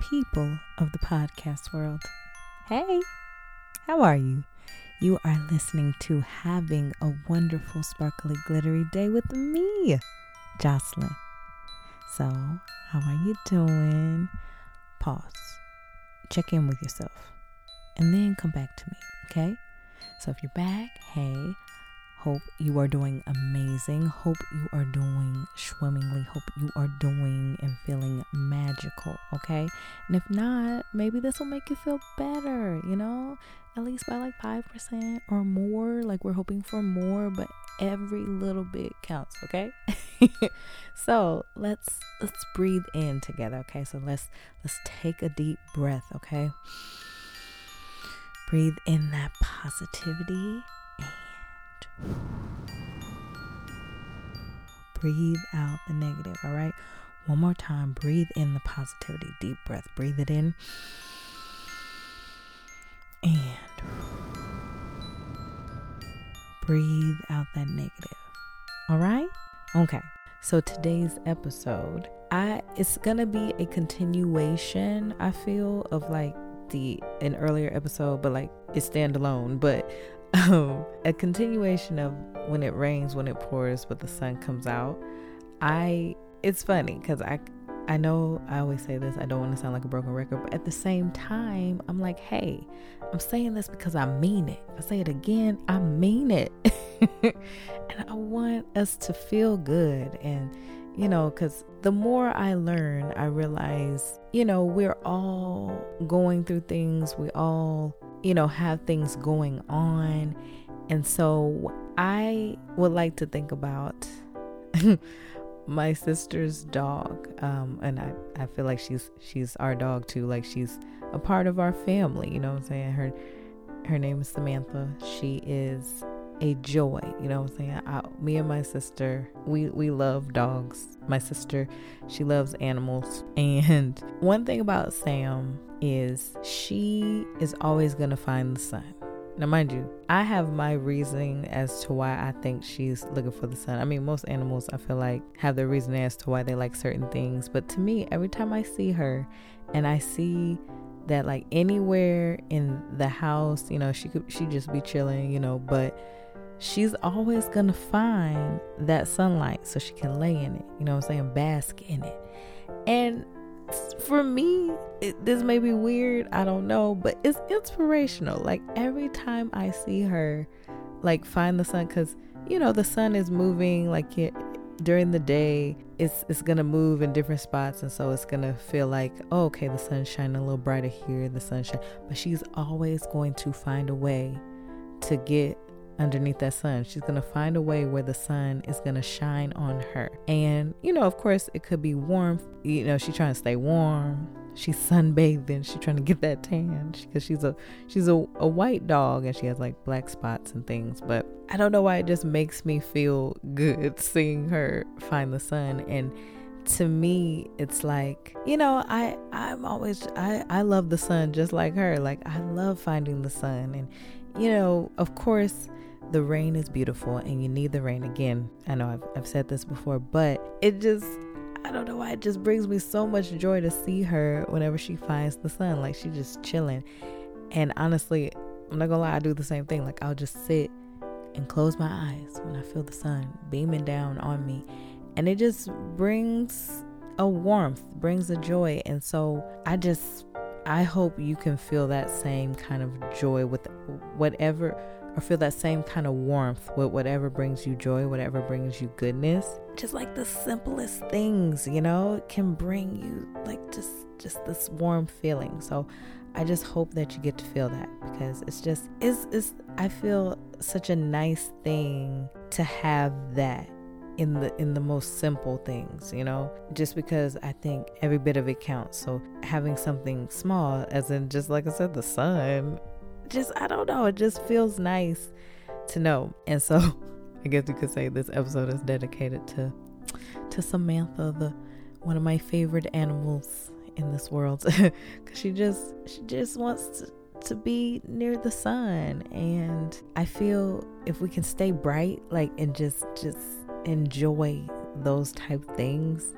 people of the podcast world. Hey, how are you? You are listening to Having a Wonderful, Sparkly, Glittery Day with me, Jocelyn. So, how are you doing? Pause, check in with yourself, and then come back to me, okay? So, if you're back, hey, Hope you are doing amazing. Hope you are doing swimmingly. Hope you are doing and feeling magical, okay? And if not, maybe this will make you feel better, you know? At least by like 5% or more. Like we're hoping for more, but every little bit counts, okay? so, let's let's breathe in together, okay? So let's let's take a deep breath, okay? Breathe in that positivity Breathe out the negative, all right? One more time. Breathe in the positivity. Deep breath. Breathe it in. And breathe out that negative. All right? Okay. So today's episode, I it's going to be a continuation, I feel, of like the an earlier episode, but like it's standalone, but um, a continuation of when it rains, when it pours, but the sun comes out. I it's funny because I I know I always say this. I don't want to sound like a broken record, but at the same time, I'm like, hey, I'm saying this because I mean it. If I say it again, I mean it, and I want us to feel good and you know, because the more I learn, I realize, you know, we're all going through things. We all you know, have things going on. And so I would like to think about my sister's dog. Um, and I, I feel like she's she's our dog too. Like she's a part of our family, you know what I'm saying? Her her name is Samantha. She is a joy, you know what I'm saying? I, me and my sister, we we love dogs. My sister, she loves animals. And one thing about Sam is she is always going to find the sun. Now, mind you, I have my reasoning as to why I think she's looking for the sun. I mean, most animals, I feel like, have their reasoning as to why they like certain things. But to me, every time I see her and I see that, like, anywhere in the house, you know, she could, she just be chilling, you know, but she's always gonna find that sunlight so she can lay in it, you know what I'm saying? Bask in it. And for me, it, this may be weird, I don't know, but it's inspirational. Like every time I see her, like find the sun, because you know the sun is moving like it, during the day. It's it's gonna move in different spots, and so it's gonna feel like, oh, okay, the sun's shining a little brighter here, the sunshine. But she's always going to find a way to get underneath that sun. She's going to find a way where the sun is going to shine on her. And, you know, of course, it could be warmth. You know, she's trying to stay warm. She's sunbathing. She's trying to get that tan because she's a she's a, a white dog and she has like black spots and things. But I don't know why it just makes me feel good seeing her find the sun and to me it's like you know i i'm always i i love the sun just like her like i love finding the sun and you know of course the rain is beautiful and you need the rain again. I know I've, I've said this before, but it just, I don't know why, it just brings me so much joy to see her whenever she finds the sun. Like she's just chilling. And honestly, I'm not gonna lie, I do the same thing. Like I'll just sit and close my eyes when I feel the sun beaming down on me. And it just brings a warmth, brings a joy. And so I just, I hope you can feel that same kind of joy with whatever or feel that same kind of warmth with whatever brings you joy, whatever brings you goodness. Just like the simplest things, you know, can bring you like just just this warm feeling. So I just hope that you get to feel that because it's just it's, it's I feel such a nice thing to have that in the in the most simple things you know just because i think every bit of it counts so having something small as in just like i said the sun just I don't know, it just feels nice to know. And so I guess you could say this episode is dedicated to to Samantha, the one of my favorite animals in this world cuz she just she just wants to to be near the sun and I feel if we can stay bright like and just just enjoy those type things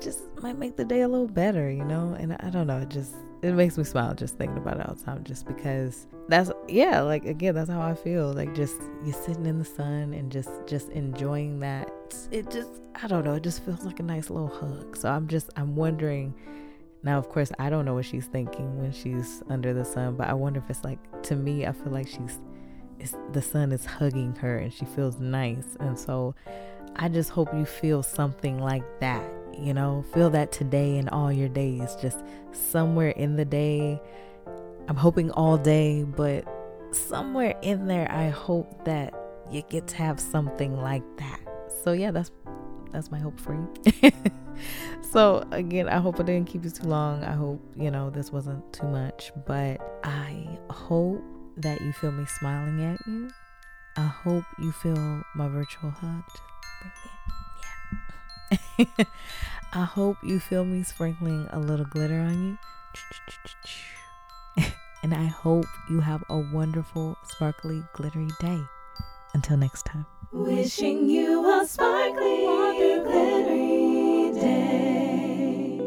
just might make the day a little better, you know? And I don't know, it just it makes me smile just thinking about it all the time just because that's yeah, like again, that's how I feel. Like just you're sitting in the sun and just just enjoying that. It just I don't know, it just feels like a nice little hug. So I'm just I'm wondering now, of course, I don't know what she's thinking when she's under the sun, but I wonder if it's like, to me, I feel like she's, the sun is hugging her and she feels nice. And so I just hope you feel something like that, you know, feel that today and all your days, just somewhere in the day. I'm hoping all day, but somewhere in there, I hope that you get to have something like that. So, yeah, that's that's my hope for you. so again, I hope I didn't keep you too long. I hope, you know, this wasn't too much, but I hope that you feel me smiling at you. I hope you feel my virtual hug. Yeah. I hope you feel me sprinkling a little glitter on you. and I hope you have a wonderful, sparkly, glittery day. Until next time. Wishing you a sparkly, glittery day.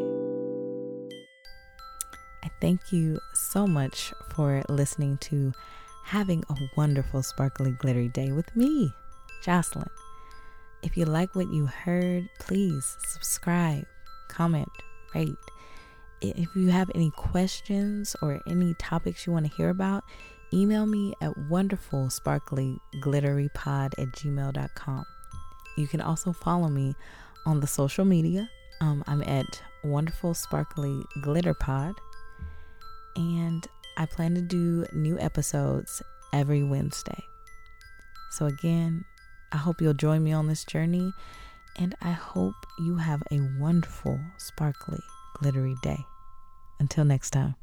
I thank you so much for listening to Having a Wonderful, Sparkly, Glittery Day with me, Jocelyn. If you like what you heard, please subscribe, comment, rate. If you have any questions or any topics you want to hear about, email me at wonderfulsparklyglitterypod at gmail.com. You can also follow me on the social media. Um, I'm at Wonderful Sparkly Glitter Pod, and I plan to do new episodes every Wednesday. So, again, I hope you'll join me on this journey, and I hope you have a wonderful, sparkly, glittery day. Until next time.